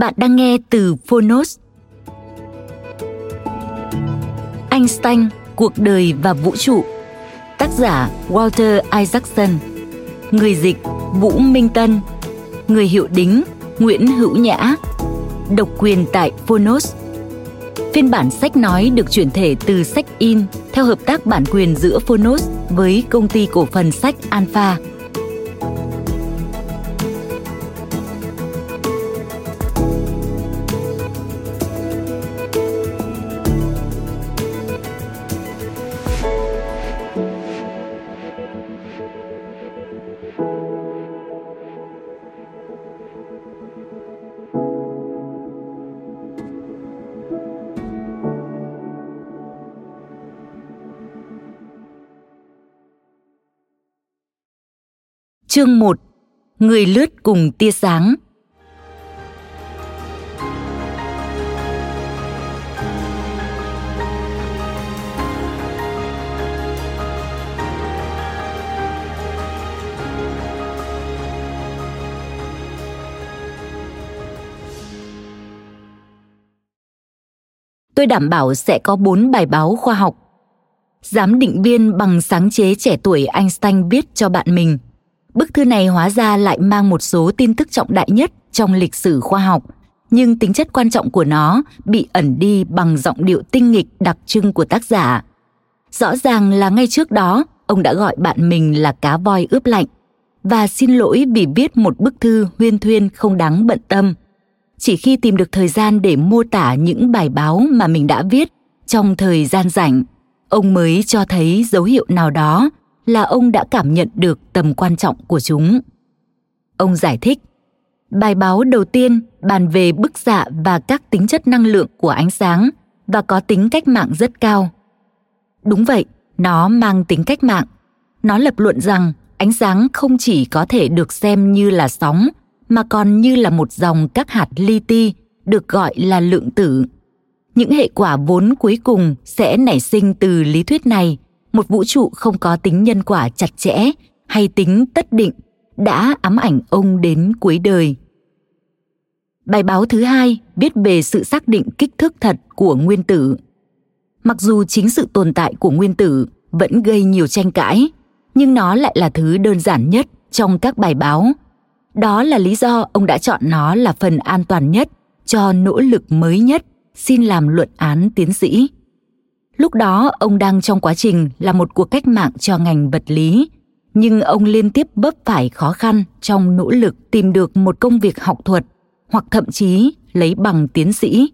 Bạn đang nghe từ Phonos. Einstein, cuộc đời và vũ trụ. Tác giả Walter Isaacson. Người dịch Vũ Minh Tân. Người hiệu đính Nguyễn Hữu Nhã. Độc quyền tại Phonos. Phiên bản sách nói được chuyển thể từ sách in theo hợp tác bản quyền giữa Phonos với công ty cổ phần sách Alpha. Chương 1 Người lướt cùng tia sáng Tôi đảm bảo sẽ có 4 bài báo khoa học. Giám định viên bằng sáng chế trẻ tuổi Einstein viết cho bạn mình – Bức thư này hóa ra lại mang một số tin tức trọng đại nhất trong lịch sử khoa học, nhưng tính chất quan trọng của nó bị ẩn đi bằng giọng điệu tinh nghịch đặc trưng của tác giả. Rõ ràng là ngay trước đó, ông đã gọi bạn mình là cá voi ướp lạnh và xin lỗi vì viết một bức thư huyên thuyên không đáng bận tâm. Chỉ khi tìm được thời gian để mô tả những bài báo mà mình đã viết trong thời gian rảnh, ông mới cho thấy dấu hiệu nào đó là ông đã cảm nhận được tầm quan trọng của chúng. Ông giải thích, bài báo đầu tiên bàn về bức xạ và các tính chất năng lượng của ánh sáng và có tính cách mạng rất cao. Đúng vậy, nó mang tính cách mạng. Nó lập luận rằng ánh sáng không chỉ có thể được xem như là sóng mà còn như là một dòng các hạt li ti được gọi là lượng tử. Những hệ quả vốn cuối cùng sẽ nảy sinh từ lý thuyết này một vũ trụ không có tính nhân quả chặt chẽ hay tính tất định đã ám ảnh ông đến cuối đời. Bài báo thứ hai viết về sự xác định kích thước thật của nguyên tử. Mặc dù chính sự tồn tại của nguyên tử vẫn gây nhiều tranh cãi, nhưng nó lại là thứ đơn giản nhất trong các bài báo. Đó là lý do ông đã chọn nó là phần an toàn nhất cho nỗ lực mới nhất xin làm luận án tiến sĩ. Lúc đó ông đang trong quá trình là một cuộc cách mạng cho ngành vật lý, nhưng ông liên tiếp bấp phải khó khăn trong nỗ lực tìm được một công việc học thuật hoặc thậm chí lấy bằng tiến sĩ.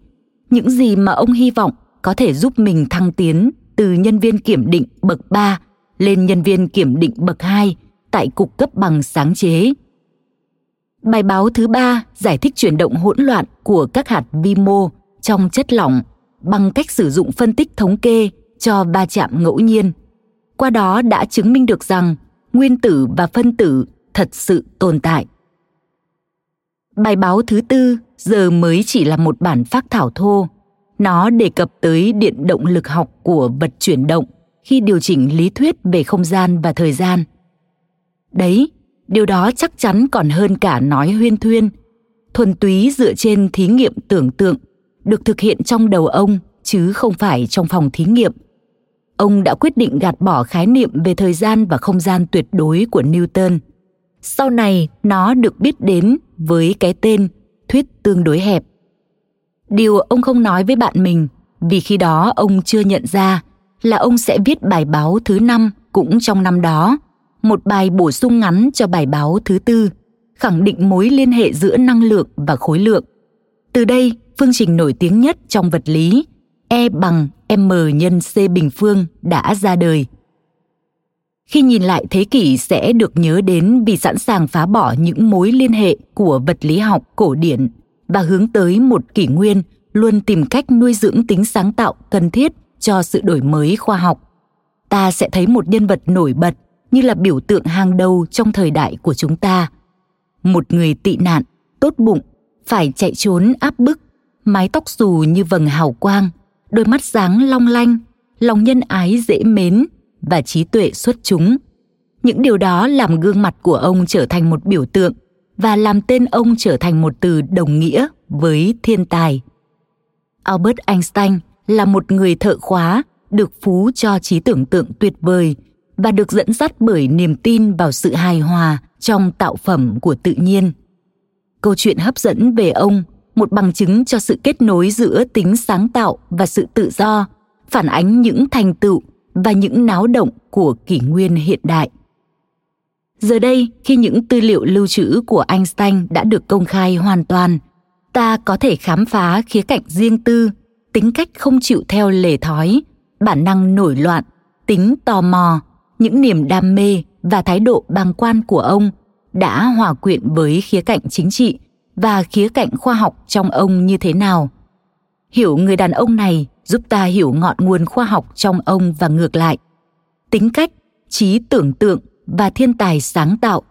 Những gì mà ông hy vọng có thể giúp mình thăng tiến từ nhân viên kiểm định bậc 3 lên nhân viên kiểm định bậc 2 tại cục cấp bằng sáng chế. Bài báo thứ ba giải thích chuyển động hỗn loạn của các hạt vi mô trong chất lỏng bằng cách sử dụng phân tích thống kê cho va chạm ngẫu nhiên. Qua đó đã chứng minh được rằng nguyên tử và phân tử thật sự tồn tại. Bài báo thứ tư giờ mới chỉ là một bản phác thảo thô. Nó đề cập tới điện động lực học của vật chuyển động khi điều chỉnh lý thuyết về không gian và thời gian. Đấy, điều đó chắc chắn còn hơn cả nói huyên thuyên, thuần túy dựa trên thí nghiệm tưởng tượng được thực hiện trong đầu ông chứ không phải trong phòng thí nghiệm. ông đã quyết định gạt bỏ khái niệm về thời gian và không gian tuyệt đối của Newton. Sau này, nó được biết đến với cái tên thuyết tương đối hẹp. Điều ông không nói với bạn mình vì khi đó ông chưa nhận ra là ông sẽ viết bài báo thứ năm cũng trong năm đó, một bài bổ sung ngắn cho bài báo thứ tư, khẳng định mối liên hệ giữa năng lượng và khối lượng. Từ đây, phương trình nổi tiếng nhất trong vật lý, E bằng m nhân c bình phương đã ra đời. Khi nhìn lại thế kỷ sẽ được nhớ đến vì sẵn sàng phá bỏ những mối liên hệ của vật lý học cổ điển và hướng tới một kỷ nguyên luôn tìm cách nuôi dưỡng tính sáng tạo cần thiết cho sự đổi mới khoa học. Ta sẽ thấy một nhân vật nổi bật như là biểu tượng hàng đầu trong thời đại của chúng ta. Một người tị nạn, tốt bụng, phải chạy trốn áp bức, mái tóc xù như vầng hào quang, đôi mắt sáng long lanh, lòng nhân ái dễ mến và trí tuệ xuất chúng. Những điều đó làm gương mặt của ông trở thành một biểu tượng và làm tên ông trở thành một từ đồng nghĩa với thiên tài. Albert Einstein là một người thợ khóa được phú cho trí tưởng tượng tuyệt vời và được dẫn dắt bởi niềm tin vào sự hài hòa trong tạo phẩm của tự nhiên. Câu chuyện hấp dẫn về ông một bằng chứng cho sự kết nối giữa tính sáng tạo và sự tự do, phản ánh những thành tựu và những náo động của kỷ nguyên hiện đại. Giờ đây, khi những tư liệu lưu trữ của einstein đã được công khai hoàn toàn, ta có thể khám phá khía cạnh riêng tư, tính cách không chịu theo lề thói, bản năng nổi loạn, tính tò mò, những niềm đam mê và thái độ bàng quan của ông đã hòa quyện với khía cạnh chính trị và khía cạnh khoa học trong ông như thế nào. Hiểu người đàn ông này giúp ta hiểu ngọn nguồn khoa học trong ông và ngược lại. Tính cách, trí tưởng tượng và thiên tài sáng tạo,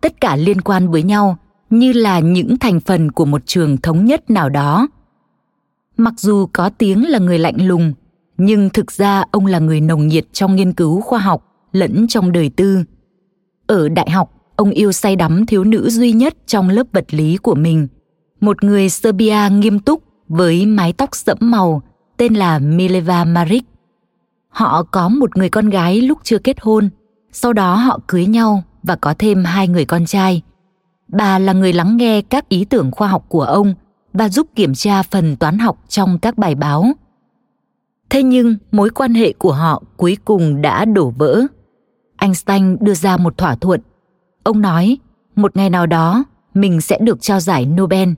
tất cả liên quan với nhau như là những thành phần của một trường thống nhất nào đó. Mặc dù có tiếng là người lạnh lùng, nhưng thực ra ông là người nồng nhiệt trong nghiên cứu khoa học lẫn trong đời tư. Ở đại học ông yêu say đắm thiếu nữ duy nhất trong lớp vật lý của mình. Một người serbia nghiêm túc với mái tóc sẫm màu, tên là mileva maric họ có một người con gái lúc chưa kết hôn. Sau đó họ cưới nhau và có thêm hai người con trai. Bà là người lắng nghe các ý tưởng khoa học của ông và giúp kiểm tra phần toán học trong các bài báo. Thế nhưng, mối quan hệ của họ cuối cùng đã đổ vỡ. Einstein đưa ra một thỏa thuận ông nói một ngày nào đó mình sẽ được trao giải nobel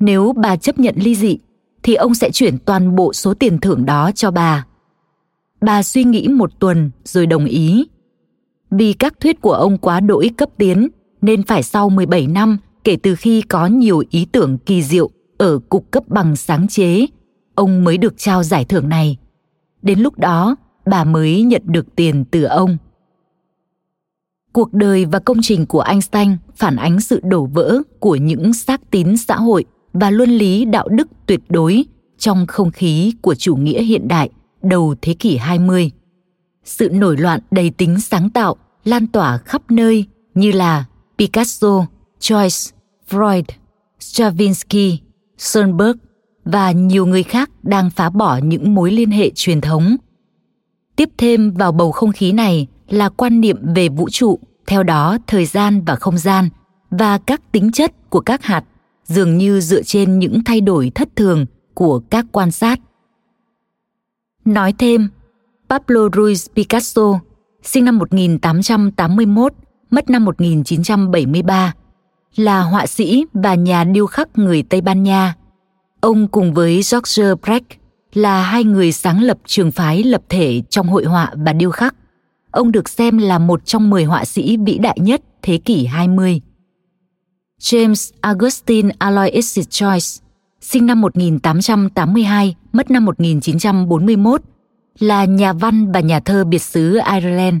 nếu bà chấp nhận ly dị thì ông sẽ chuyển toàn bộ số tiền thưởng đó cho bà bà suy nghĩ một tuần rồi đồng ý vì các thuyết của ông quá đỗi cấp tiến nên phải sau 17 năm kể từ khi có nhiều ý tưởng kỳ diệu ở cục cấp bằng sáng chế, ông mới được trao giải thưởng này. Đến lúc đó, bà mới nhận được tiền từ ông. Cuộc đời và công trình của Einstein phản ánh sự đổ vỡ của những xác tín xã hội và luân lý đạo đức tuyệt đối trong không khí của chủ nghĩa hiện đại đầu thế kỷ 20. Sự nổi loạn đầy tính sáng tạo lan tỏa khắp nơi như là Picasso, Joyce, Freud, Stravinsky, Schoenberg và nhiều người khác đang phá bỏ những mối liên hệ truyền thống. Tiếp thêm vào bầu không khí này là quan niệm về vũ trụ, theo đó thời gian và không gian và các tính chất của các hạt dường như dựa trên những thay đổi thất thường của các quan sát. Nói thêm, Pablo Ruiz Picasso, sinh năm 1881, mất năm 1973, là họa sĩ và nhà điêu khắc người Tây Ban Nha. Ông cùng với George Brecht là hai người sáng lập trường phái lập thể trong hội họa và điêu khắc. Ông được xem là một trong 10 họa sĩ vĩ đại nhất thế kỷ 20. James Augustine Aloysius Joyce, sinh năm 1882, mất năm 1941, là nhà văn và nhà thơ biệt xứ Ireland,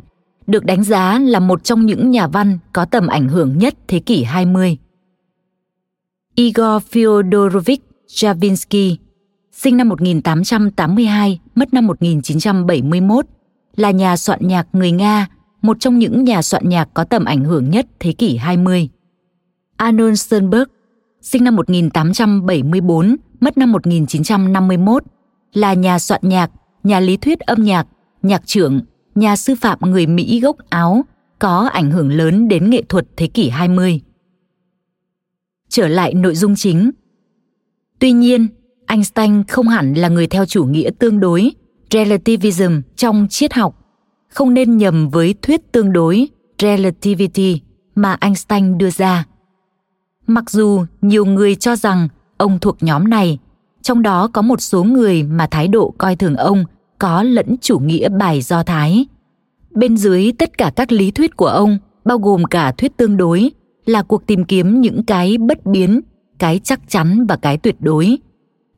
được đánh giá là một trong những nhà văn có tầm ảnh hưởng nhất thế kỷ 20. Igor Fyodorovich Javinsky sinh năm 1882, mất năm 1971, là nhà soạn nhạc người Nga, một trong những nhà soạn nhạc có tầm ảnh hưởng nhất thế kỷ 20. Arnold Sternberg, sinh năm 1874, mất năm 1951, là nhà soạn nhạc, nhà lý thuyết âm nhạc nhạc trưởng, nhà sư phạm người Mỹ gốc Áo có ảnh hưởng lớn đến nghệ thuật thế kỷ 20. Trở lại nội dung chính. Tuy nhiên, Einstein không hẳn là người theo chủ nghĩa tương đối, relativism trong triết học, không nên nhầm với thuyết tương đối, relativity mà Einstein đưa ra. Mặc dù nhiều người cho rằng ông thuộc nhóm này, trong đó có một số người mà thái độ coi thường ông có lẫn chủ nghĩa bài do thái. Bên dưới tất cả các lý thuyết của ông, bao gồm cả thuyết tương đối, là cuộc tìm kiếm những cái bất biến, cái chắc chắn và cái tuyệt đối.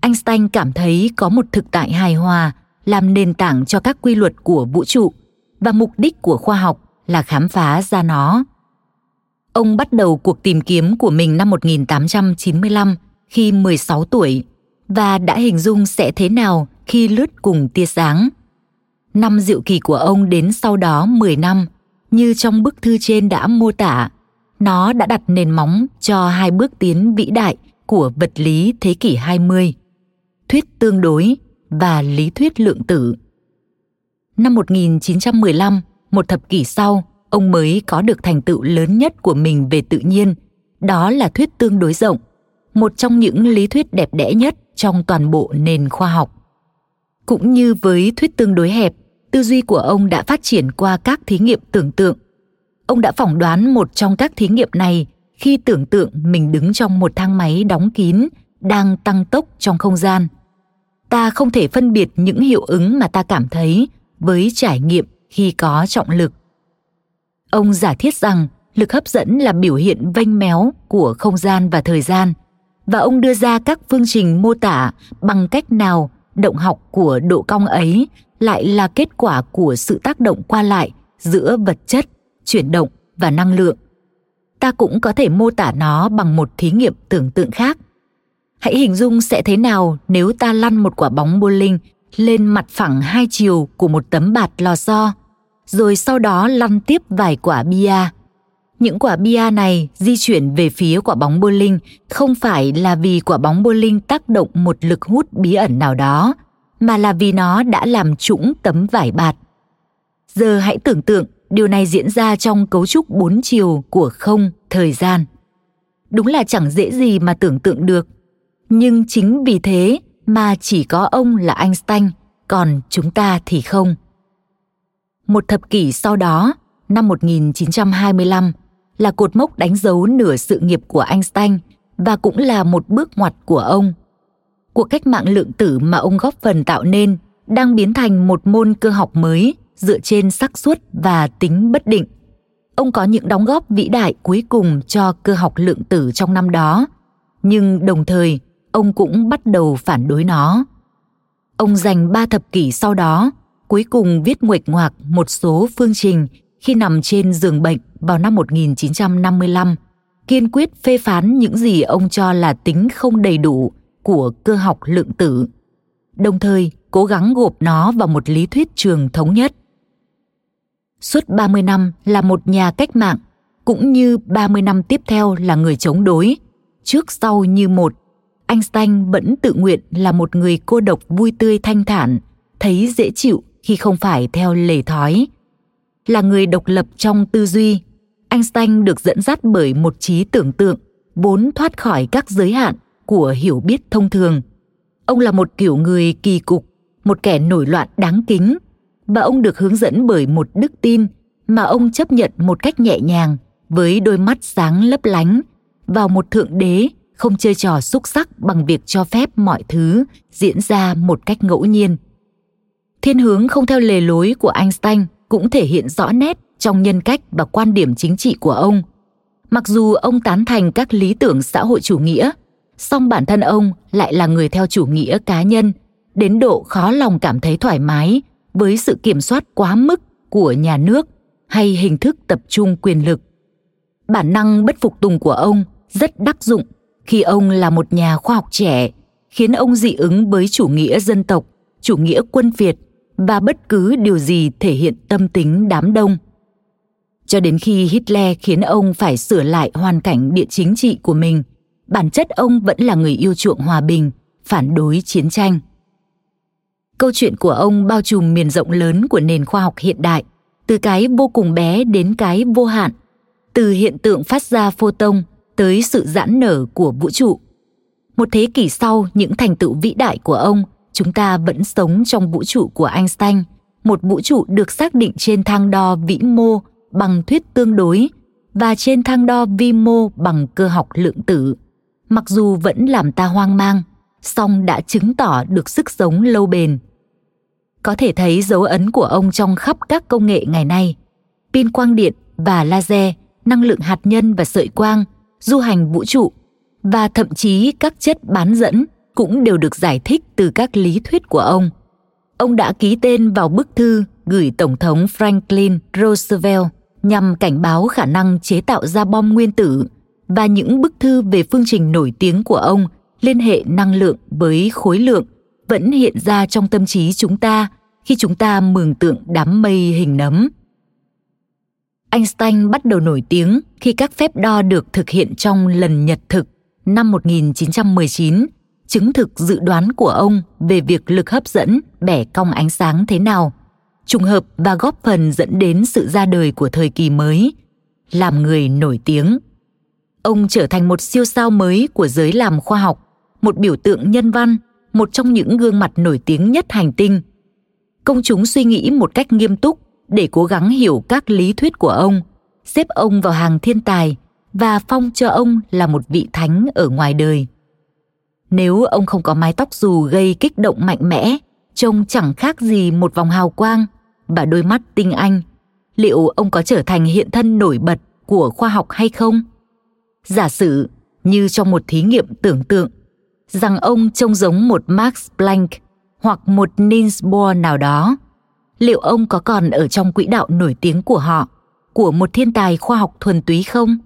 Einstein cảm thấy có một thực tại hài hòa làm nền tảng cho các quy luật của vũ trụ và mục đích của khoa học là khám phá ra nó. Ông bắt đầu cuộc tìm kiếm của mình năm 1895 khi 16 tuổi và đã hình dung sẽ thế nào khi lướt cùng tia sáng. Năm diệu kỳ của ông đến sau đó 10 năm, như trong bức thư trên đã mô tả, nó đã đặt nền móng cho hai bước tiến vĩ đại của vật lý thế kỷ 20, thuyết tương đối và lý thuyết lượng tử. Năm 1915, một thập kỷ sau, ông mới có được thành tựu lớn nhất của mình về tự nhiên, đó là thuyết tương đối rộng, một trong những lý thuyết đẹp đẽ nhất trong toàn bộ nền khoa học. Cũng như với thuyết tương đối hẹp, tư duy của ông đã phát triển qua các thí nghiệm tưởng tượng. Ông đã phỏng đoán một trong các thí nghiệm này khi tưởng tượng mình đứng trong một thang máy đóng kín đang tăng tốc trong không gian. Ta không thể phân biệt những hiệu ứng mà ta cảm thấy với trải nghiệm khi có trọng lực. Ông giả thiết rằng lực hấp dẫn là biểu hiện vênh méo của không gian và thời gian, và ông đưa ra các phương trình mô tả bằng cách nào động học của độ cong ấy lại là kết quả của sự tác động qua lại giữa vật chất, chuyển động và năng lượng ta cũng có thể mô tả nó bằng một thí nghiệm tưởng tượng khác hãy hình dung sẽ thế nào nếu ta lăn một quả bóng bowling lên mặt phẳng hai chiều của một tấm bạt lò xo, rồi sau đó lăn tiếp vài quả bia. Những quả bia này di chuyển về phía quả bóng bowling không phải là vì quả bóng bowling tác động một lực hút bí ẩn nào đó, mà là vì nó đã làm trũng tấm vải bạt. Giờ hãy tưởng tượng điều này diễn ra trong cấu trúc bốn chiều của không, thời gian. Đúng là chẳng dễ gì mà tưởng tượng được nhưng chính vì thế mà chỉ có ông là Einstein, còn chúng ta thì không. Một thập kỷ sau đó, năm 1925, là cột mốc đánh dấu nửa sự nghiệp của Einstein và cũng là một bước ngoặt của ông. Cuộc cách mạng lượng tử mà ông góp phần tạo nên đang biến thành một môn cơ học mới dựa trên xác suất và tính bất định. Ông có những đóng góp vĩ đại cuối cùng cho cơ học lượng tử trong năm đó, nhưng đồng thời ông cũng bắt đầu phản đối nó. Ông dành ba thập kỷ sau đó, cuối cùng viết nguệch ngoạc một số phương trình khi nằm trên giường bệnh vào năm 1955, kiên quyết phê phán những gì ông cho là tính không đầy đủ của cơ học lượng tử, đồng thời cố gắng gộp nó vào một lý thuyết trường thống nhất. Suốt 30 năm là một nhà cách mạng, cũng như 30 năm tiếp theo là người chống đối, trước sau như một. Einstein vẫn tự nguyện là một người cô độc vui tươi thanh thản, thấy dễ chịu khi không phải theo lề thói, là người độc lập trong tư duy einstein được dẫn dắt bởi một trí tưởng tượng vốn thoát khỏi các giới hạn của hiểu biết thông thường. Ông là một kiểu người kỳ cục một kẻ nổi loạn đáng kính và ông được hướng dẫn bởi một đức tin mà ông chấp nhận một cách nhẹ nhàng với đôi mắt sáng lấp lánh vào một thượng đế không chơi trò xúc sắc bằng việc cho phép mọi thứ diễn ra một cách ngẫu nhiên. Thiên hướng không theo lề lối của einstein cũng thể hiện rõ nét trong nhân cách và quan điểm chính trị của ông. Mặc dù ông tán thành các lý tưởng xã hội chủ nghĩa, song bản thân ông lại là người theo chủ nghĩa cá nhân, đến độ khó lòng cảm thấy thoải mái với sự kiểm soát quá mức của nhà nước hay hình thức tập trung quyền lực. Bản năng bất phục tùng của ông rất đắc dụng khi ông là một nhà khoa học trẻ khiến ông dị ứng với chủ nghĩa dân tộc chủ nghĩa quân việt và bất cứ điều gì thể hiện tâm tính đám đông. Cho đến khi hitler khiến ông phải sửa lại hoàn cảnh địa chính trị của mình bản chất ông vẫn là người yêu chuộng hòa bình phản đối chiến tranh. Câu chuyện của ông bao trùm miền rộng lớn của nền khoa học hiện đại, từ cái vô cùng bé đến cái vô hạn, từ hiện tượng phát ra photon tới sự giãn nở của vũ trụ. Một thế kỷ sau những thành tựu vĩ đại của ông, chúng ta vẫn sống trong vũ trụ của Einstein, một vũ trụ được xác định trên thang đo vĩ mô bằng thuyết tương đối và trên thang đo vi mô bằng cơ học lượng tử. Mặc dù vẫn làm ta hoang mang, song đã chứng tỏ được sức sống lâu bền. Có thể thấy dấu ấn của ông trong khắp các công nghệ ngày nay. Pin quang điện và laser, năng lượng hạt nhân và sợi quang, du hành vũ trụ, và thậm chí các chất bán dẫn cũng đều được giải thích từ các lý thuyết của ông. Ông đã ký tên vào bức thư gửi Tổng thống Franklin Roosevelt nhằm cảnh báo khả năng chế tạo ra bom nguyên tử, và những bức thư về phương trình nổi tiếng của ông liên hệ năng lượng với khối lượng vẫn hiện ra trong tâm trí chúng ta khi chúng ta mường tượng đám mây hình nấm. Einstein bắt đầu nổi tiếng khi các phép đo được thực hiện trong lần nhật thực năm 1919 chứng thực dự đoán của ông về việc lực hấp dẫn, bẻ cong ánh sáng thế nào, trùng hợp và góp phần dẫn đến sự ra đời của thời kỳ mới, làm người nổi tiếng. Ông trở thành một siêu sao mới của giới làm khoa học, một biểu tượng nhân văn, một trong những gương mặt nổi tiếng nhất hành tinh. Công chúng suy nghĩ một cách nghiêm túc để cố gắng hiểu các lý thuyết của ông, xếp ông vào hàng thiên tài và phong cho ông là một vị thánh ở ngoài đời. Nếu ông không có mái tóc dù gây kích động mạnh mẽ, trông chẳng khác gì một vòng hào quang và đôi mắt tinh anh, liệu ông có trở thành hiện thân nổi bật của khoa học hay không? Giả sử như trong một thí nghiệm tưởng tượng, rằng ông trông giống một max planck hoặc một niels bohr nào đó liệu ông có còn ở trong quỹ đạo nổi tiếng của họ, của một thiên tài khoa học thuần túy không?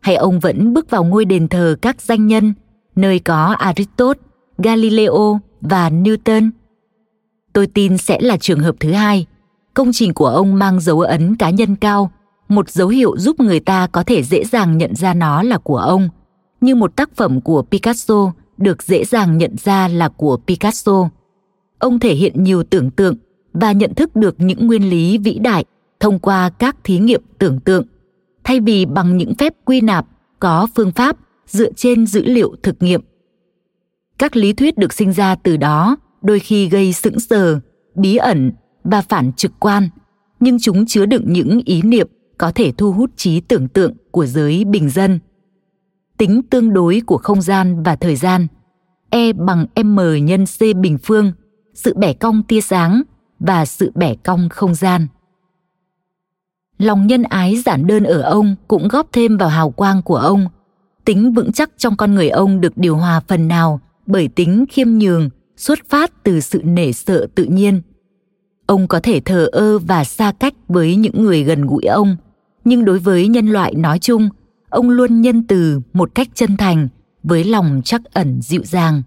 Hay ông vẫn bước vào ngôi đền thờ các danh nhân, nơi có aristotle galileo và newton? Tôi tin sẽ là trường hợp thứ hai. Công trình của ông mang dấu ấn cá nhân cao, một dấu hiệu giúp người ta có thể dễ dàng nhận ra nó là của ông, như một tác phẩm của picasso được dễ dàng nhận ra là của picasso. Ông thể hiện nhiều tưởng tượng và nhận thức được những nguyên lý vĩ đại thông qua các thí nghiệm tưởng tượng. Thay vì bằng những phép quy nạp có phương pháp dựa trên dữ liệu thực nghiệm. Các lý thuyết được sinh ra từ đó đôi khi gây sững sờ, bí ẩn và phản trực quan, nhưng chúng chứa đựng những ý niệm có thể thu hút trí tưởng tượng của giới bình dân. Tính tương đối của không gian và thời gian e bằng m nhân c bình phương, sự bẻ cong tia sáng và sự bẻ cong không gian. Lòng nhân ái giản đơn ở ông cũng góp thêm vào hào quang của ông. Tính vững chắc trong con người ông được điều hòa phần nào bởi tính khiêm nhường, xuất phát từ sự nể sợ tự nhiên. Ông có thể thờ ơ và xa cách với những người gần gũi ông, nhưng đối với nhân loại nói chung, ông luôn nhân từ một cách chân thành, với lòng chắc ẩn dịu dàng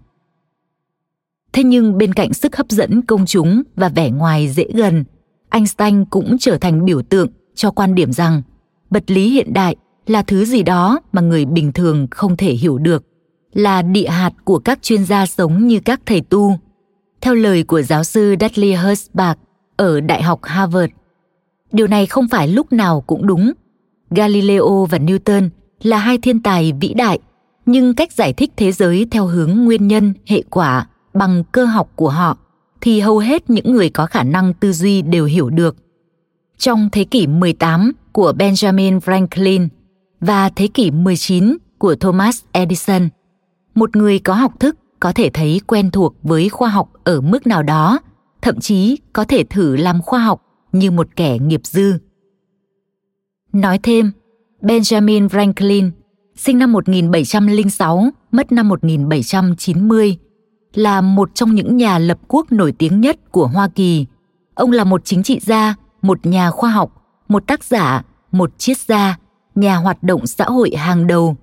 thế nhưng bên cạnh sức hấp dẫn công chúng và vẻ ngoài dễ gần einstein cũng trở thành biểu tượng cho quan điểm rằng vật lý hiện đại là thứ gì đó mà người bình thường không thể hiểu được là địa hạt của các chuyên gia sống như các thầy tu theo lời của giáo sư Dudley Hertzbach ở Đại học Harvard. Điều này không phải lúc nào cũng đúng. Galileo và Newton là hai thiên tài vĩ đại, nhưng cách giải thích thế giới theo hướng nguyên nhân, hệ quả bằng cơ học của họ thì hầu hết những người có khả năng tư duy đều hiểu được. Trong thế kỷ 18 của Benjamin Franklin và thế kỷ 19 của Thomas Edison, một người có học thức có thể thấy quen thuộc với khoa học ở mức nào đó thậm chí có thể thử làm khoa học như một kẻ nghiệp dư. Nói thêm, Benjamin Franklin, sinh năm 1706, mất năm 1790, là một trong những nhà lập quốc nổi tiếng nhất của Hoa Kỳ. Ông là một chính trị gia, một nhà khoa học, một tác giả, một triết gia, nhà hoạt động xã hội hàng đầu.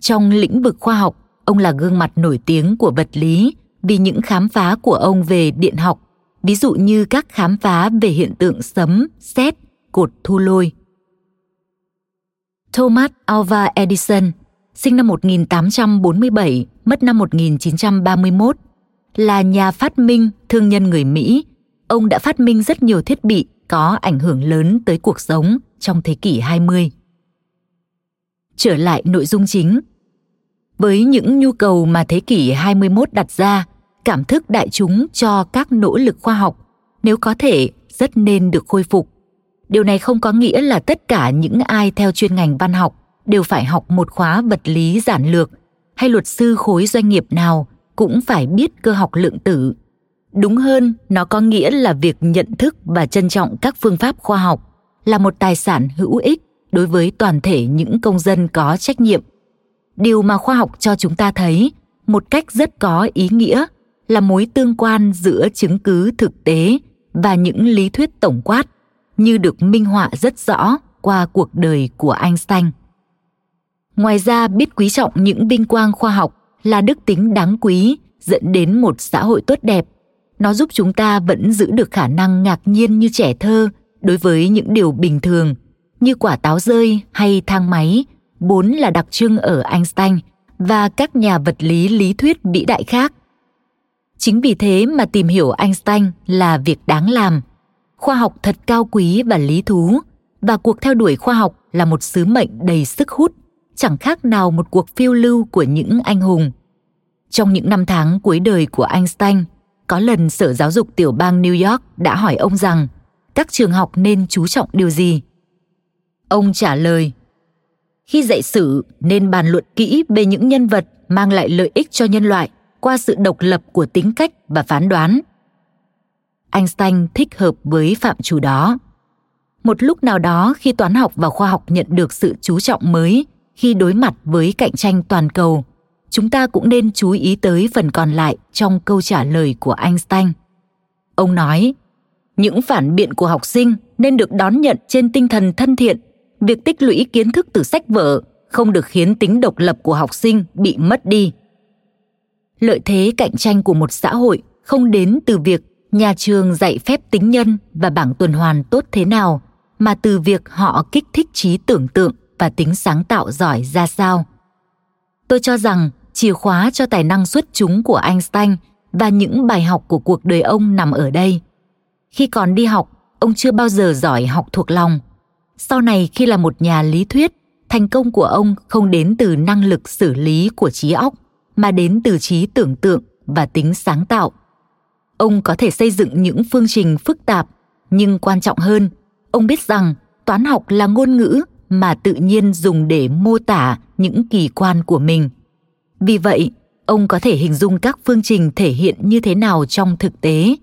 Trong lĩnh vực khoa học, ông là gương mặt nổi tiếng của vật lý vì những khám phá của ông về điện học ví dụ như các khám phá về hiện tượng sấm, sét, cột thu lôi. Thomas Alva Edison, sinh năm 1847, mất năm 1931, là nhà phát minh, thương nhân người Mỹ. Ông đã phát minh rất nhiều thiết bị có ảnh hưởng lớn tới cuộc sống trong thế kỷ 20. Trở lại nội dung chính. Với những nhu cầu mà thế kỷ 21 đặt ra, cảm thức đại chúng cho các nỗ lực khoa học, nếu có thể, rất nên được khôi phục. Điều này không có nghĩa là tất cả những ai theo chuyên ngành văn học đều phải học một khóa vật lý giản lược hay luật sư khối doanh nghiệp nào cũng phải biết cơ học lượng tử. Đúng hơn, nó có nghĩa là việc nhận thức và trân trọng các phương pháp khoa học là một tài sản hữu ích đối với toàn thể những công dân có trách nhiệm. Điều mà khoa học cho chúng ta thấy một cách rất có ý nghĩa là mối tương quan giữa chứng cứ thực tế và những lý thuyết tổng quát như được minh họa rất rõ qua cuộc đời của Einstein. Ngoài ra, biết quý trọng những vinh quang khoa học là đức tính đáng quý, dẫn đến một xã hội tốt đẹp. Nó giúp chúng ta vẫn giữ được khả năng ngạc nhiên như trẻ thơ đối với những điều bình thường, như quả táo rơi hay thang máy vốn là đặc trưng ở Einstein và các nhà vật lý lý thuyết vĩ đại khác. Chính vì thế mà tìm hiểu Einstein là việc đáng làm. Khoa học thật cao quý và lý thú và cuộc theo đuổi khoa học là một sứ mệnh đầy sức hút chẳng khác nào một cuộc phiêu lưu của những anh hùng. Trong những năm tháng cuối đời của Einstein, có lần Sở Giáo dục tiểu bang New York đã hỏi ông rằng các trường học nên chú trọng điều gì? Ông trả lời, khi dạy sử nên bàn luận kỹ về những nhân vật mang lại lợi ích cho nhân loại qua sự độc lập của tính cách và phán đoán. Einstein thích hợp với phạm trù đó. Một lúc nào đó khi toán học và khoa học nhận được sự chú trọng mới khi đối mặt với cạnh tranh toàn cầu. Chúng ta cũng nên chú ý tới phần còn lại trong câu trả lời của einstein. Ông nói, những phản biện của học sinh nên được đón nhận trên tinh thần thân thiện. Việc tích lũy kiến thức từ sách vở không được khiến tính độc lập của học sinh bị mất đi. Lợi thế cạnh tranh của một xã hội không đến từ việc nhà trường dạy phép tính nhân và bảng tuần hoàn tốt thế nào, mà từ việc họ kích thích trí tưởng tượng và tính sáng tạo giỏi ra sao? Tôi cho rằng chìa khóa cho tài năng xuất chúng của einstein và những bài học của cuộc đời ông nằm ở đây. Khi còn đi học, ông chưa bao giờ giỏi học thuộc lòng. Sau này khi là một nhà lý thuyết, thành công của ông không đến từ năng lực xử lý của trí óc, mà đến từ trí tưởng tượng và tính sáng tạo. Ông có thể xây dựng những phương trình phức tạp, nhưng quan trọng hơn, ông biết rằng toán học là ngôn ngữ mà tự nhiên dùng để mô tả những kỳ quan của mình. Vì vậy, ông có thể hình dung các phương trình thể hiện như thế nào trong thực tế.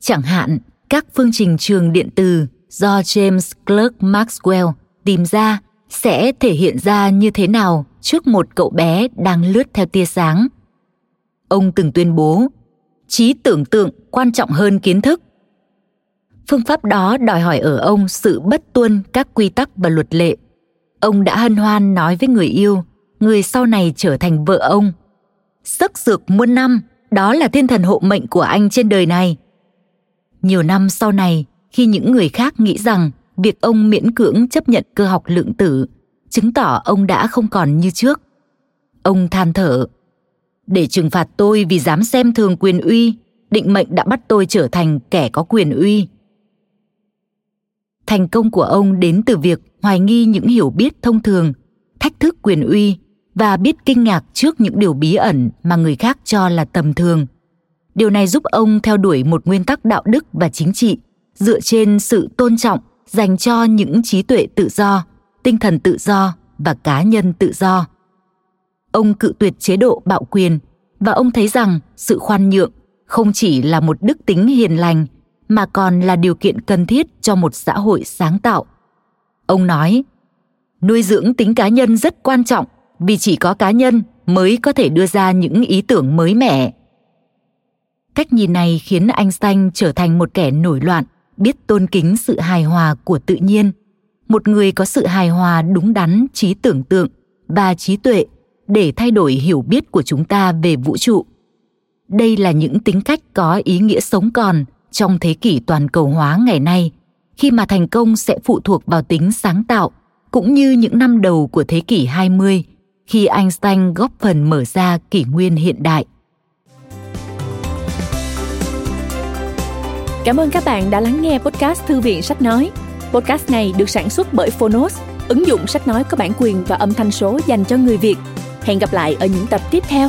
Chẳng hạn, các phương trình trường điện từ do james clerk maxwell tìm ra sẽ thể hiện ra như thế nào trước một cậu bé đang lướt theo tia sáng. Ông từng tuyên bố, trí tưởng tượng quan trọng hơn kiến thức phương pháp đó đòi hỏi ở ông sự bất tuân các quy tắc và luật lệ. Ông đã hân hoan nói với người yêu, người sau này trở thành vợ ông. Sức dược muôn năm, đó là thiên thần hộ mệnh của anh trên đời này. Nhiều năm sau này, khi những người khác nghĩ rằng việc ông miễn cưỡng chấp nhận cơ học lượng tử, chứng tỏ ông đã không còn như trước. Ông than thở, để trừng phạt tôi vì dám xem thường quyền uy, định mệnh đã bắt tôi trở thành kẻ có quyền uy thành công của ông đến từ việc hoài nghi những hiểu biết thông thường, thách thức quyền uy và biết kinh ngạc trước những điều bí ẩn mà người khác cho là tầm thường. Điều này giúp ông theo đuổi một nguyên tắc đạo đức và chính trị, dựa trên sự tôn trọng dành cho những trí tuệ tự do, tinh thần tự do và cá nhân tự do. Ông cự tuyệt chế độ bạo quyền và ông thấy rằng sự khoan nhượng không chỉ là một đức tính hiền lành mà còn là điều kiện cần thiết cho một xã hội sáng tạo. Ông nói, nuôi dưỡng tính cá nhân rất quan trọng, vì chỉ có cá nhân mới có thể đưa ra những ý tưởng mới mẻ. Cách nhìn này khiến anh xanh trở thành một kẻ nổi loạn, biết tôn kính sự hài hòa của tự nhiên. Một người có sự hài hòa đúng đắn, trí tưởng tượng và trí tuệ để thay đổi hiểu biết của chúng ta về vũ trụ. Đây là những tính cách có ý nghĩa sống còn trong thế kỷ toàn cầu hóa ngày nay khi mà thành công sẽ phụ thuộc vào tính sáng tạo cũng như những năm đầu của thế kỷ 20 khi Einstein góp phần mở ra kỷ nguyên hiện đại. Cảm ơn các bạn đã lắng nghe podcast Thư viện Sách Nói. Podcast này được sản xuất bởi Phonos, ứng dụng sách nói có bản quyền và âm thanh số dành cho người Việt. Hẹn gặp lại ở những tập tiếp theo.